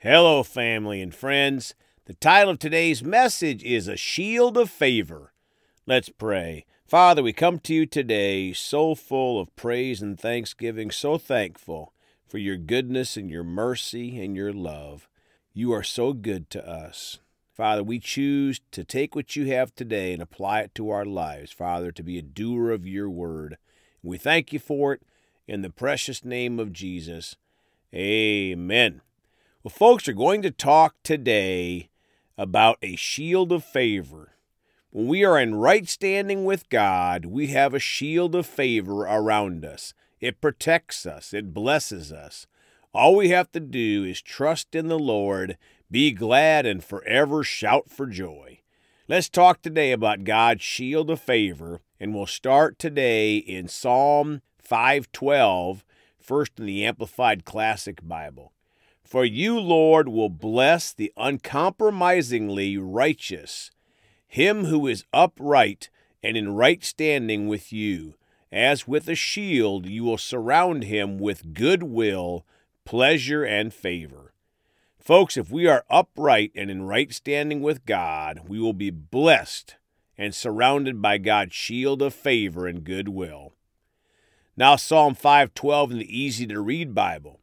Hello, family and friends. The title of today's message is A Shield of Favor. Let's pray. Father, we come to you today so full of praise and thanksgiving, so thankful for your goodness and your mercy and your love. You are so good to us. Father, we choose to take what you have today and apply it to our lives, Father, to be a doer of your word. We thank you for it in the precious name of Jesus. Amen. Well, folks are going to talk today about a shield of favor. When we are in right standing with God, we have a shield of favor around us. It protects us, it blesses us. All we have to do is trust in the Lord, be glad, and forever shout for joy. Let's talk today about God's shield of favor, and we'll start today in Psalm 512, first in the Amplified Classic Bible. For you, Lord, will bless the uncompromisingly righteous, him who is upright and in right standing with you. As with a shield, you will surround him with goodwill, pleasure, and favor. Folks, if we are upright and in right standing with God, we will be blessed and surrounded by God's shield of favor and goodwill. Now Psalm 512 in the easy to read Bible.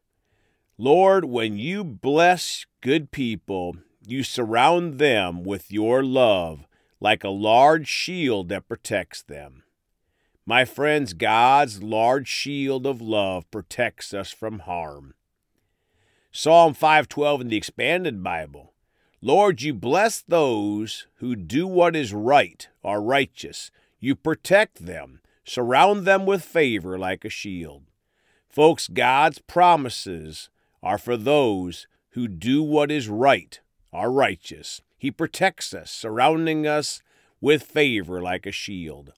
Lord, when you bless good people, you surround them with your love like a large shield that protects them. My friends, God's large shield of love protects us from harm. Psalm 512 in the expanded Bible. Lord, you bless those who do what is right, are righteous. You protect them, surround them with favor like a shield. Folks, God's promises are for those who do what is right, are righteous. He protects us, surrounding us with favor like a shield.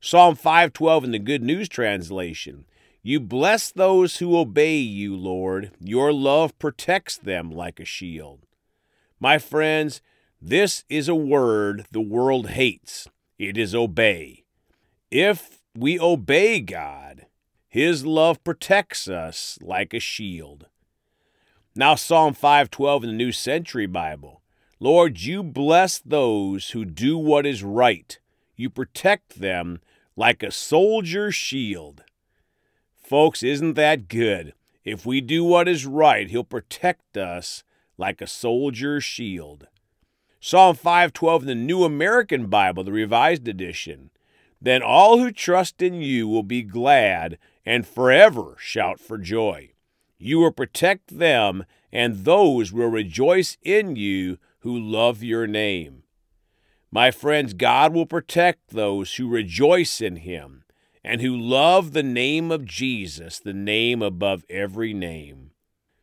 Psalm 512 in the Good News Translation. You bless those who obey you, Lord. Your love protects them like a shield. My friends, this is a word the world hates. It is obey. If we obey God, His love protects us like a shield. Now Psalm 512 in the New Century Bible. Lord, you bless those who do what is right. You protect them like a soldier's shield. Folks, isn't that good? If we do what is right, he'll protect us like a soldier's shield. Psalm 512 in the New American Bible, the Revised Edition. Then all who trust in you will be glad and forever shout for joy. You will protect them, and those will rejoice in you who love your name. My friends, God will protect those who rejoice in him and who love the name of Jesus, the name above every name.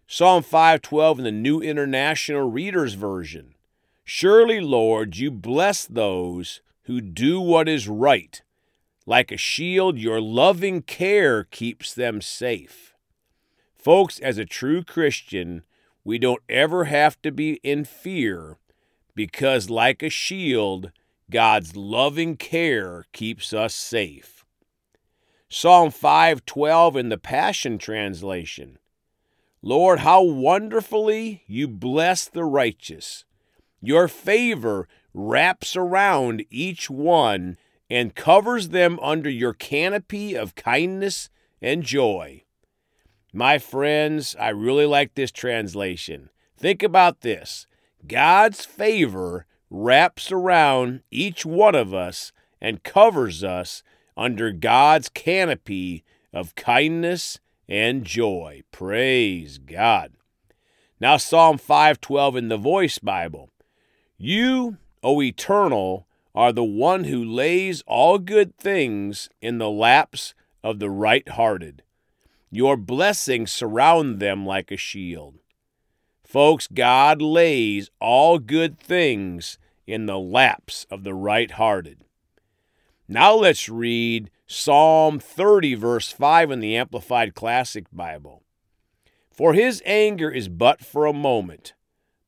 Psalm 512 in the New International Reader's Version. Surely, Lord, you bless those who do what is right. Like a shield, your loving care keeps them safe. Folks, as a true Christian, we don't ever have to be in fear because, like a shield, God's loving care keeps us safe. Psalm 512 in the Passion Translation. Lord, how wonderfully you bless the righteous. Your favor wraps around each one and covers them under your canopy of kindness and joy. My friends, I really like this translation. Think about this God's favor wraps around each one of us and covers us under God's canopy of kindness and joy. Praise God. Now Psalm 5:12 in the Voice Bible. You, O eternal, are the one who lays all good things in the laps of the right-hearted. Your blessings surround them like a shield. Folks, God lays all good things in the laps of the right hearted. Now let's read Psalm 30, verse 5 in the Amplified Classic Bible. For his anger is but for a moment,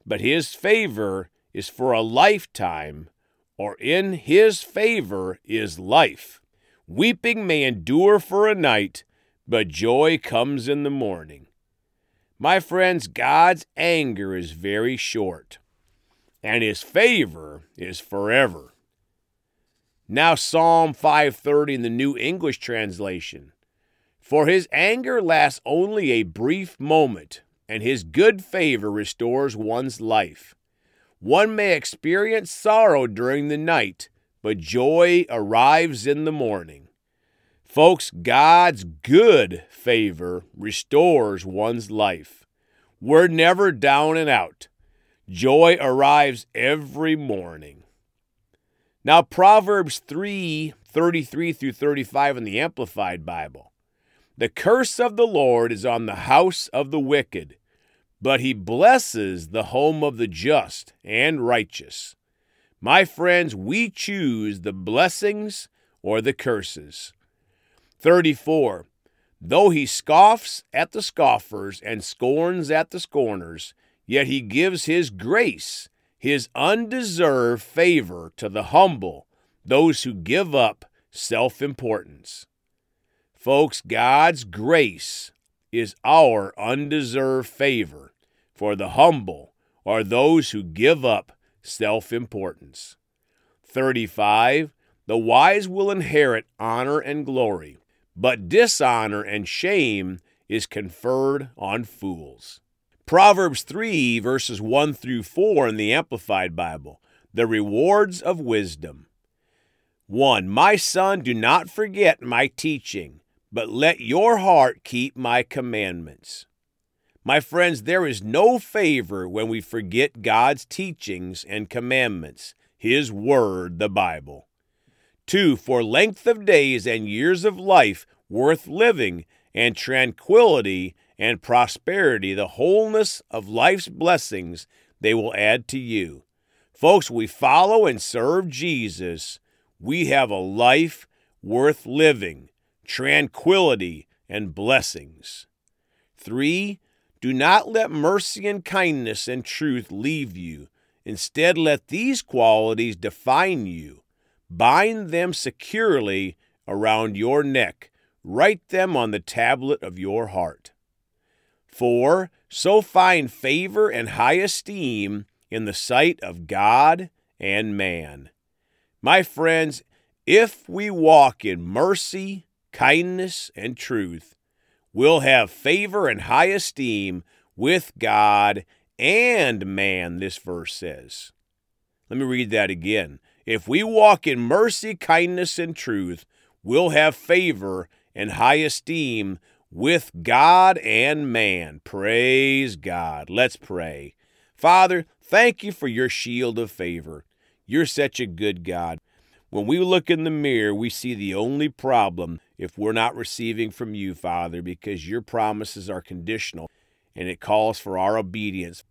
but his favor is for a lifetime, or in his favor is life. Weeping may endure for a night, but joy comes in the morning. My friends, God's anger is very short, and his favor is forever. Now Psalm 530 in the New English translation. For his anger lasts only a brief moment, and his good favor restores one's life. One may experience sorrow during the night, but joy arrives in the morning. Folks, God's good favor restores one's life. We're never down and out. Joy arrives every morning. Now, Proverbs 3 33 through 35 in the Amplified Bible. The curse of the Lord is on the house of the wicked, but he blesses the home of the just and righteous. My friends, we choose the blessings or the curses. 34. Though he scoffs at the scoffers and scorns at the scorners, yet he gives his grace, his undeserved favor to the humble, those who give up self importance. Folks, God's grace is our undeserved favor for the humble or those who give up self importance. 35. The wise will inherit honor and glory, but dishonor and shame is conferred on fools. Proverbs 3, verses 1 through 4 in the Amplified Bible. The rewards of wisdom. 1. My son, do not forget my teaching, but let your heart keep my commandments. My friends, there is no favor when we forget God's teachings and commandments, His Word, the Bible. 2. For length of days and years of life worth living, and tranquility and prosperity, the wholeness of life's blessings, they will add to you. Folks, we follow and serve Jesus. We have a life worth living, tranquility, and blessings. 3. Do not let mercy and kindness and truth leave you. Instead, let these qualities define you. Bind them securely around your neck. Write them on the tablet of your heart. 4. So find favor and high esteem in the sight of God and man. My friends, if we walk in mercy, kindness, and truth, we'll have favor and high esteem with God and man, this verse says. Let me read that again. If we walk in mercy, kindness, and truth, we'll have favor and high esteem with God and man. Praise God. Let's pray. Father, thank you for your shield of favor. You're such a good God. When we look in the mirror, we see the only problem if we're not receiving from you, Father, because your promises are conditional and it calls for our obedience.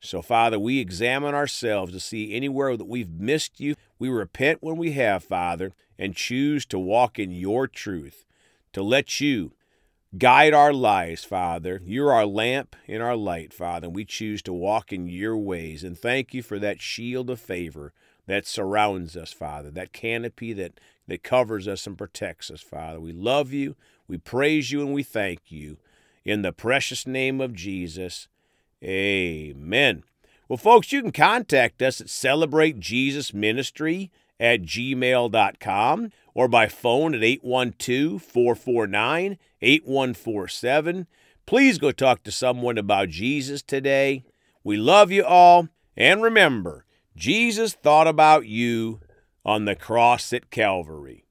So, Father, we examine ourselves to see anywhere that we've missed you. We repent when we have, Father, and choose to walk in your truth, to let you guide our lives, Father. You're our lamp and our light, Father, and we choose to walk in your ways. And thank you for that shield of favor that surrounds us, Father, that canopy that, that covers us and protects us, Father. We love you, we praise you, and we thank you. In the precious name of Jesus, amen. Well, folks, you can contact us at Celebrate Jesus Ministry at gmail.com or by phone at 812 449 8147. Please go talk to someone about Jesus today. We love you all. And remember, Jesus thought about you on the cross at Calvary.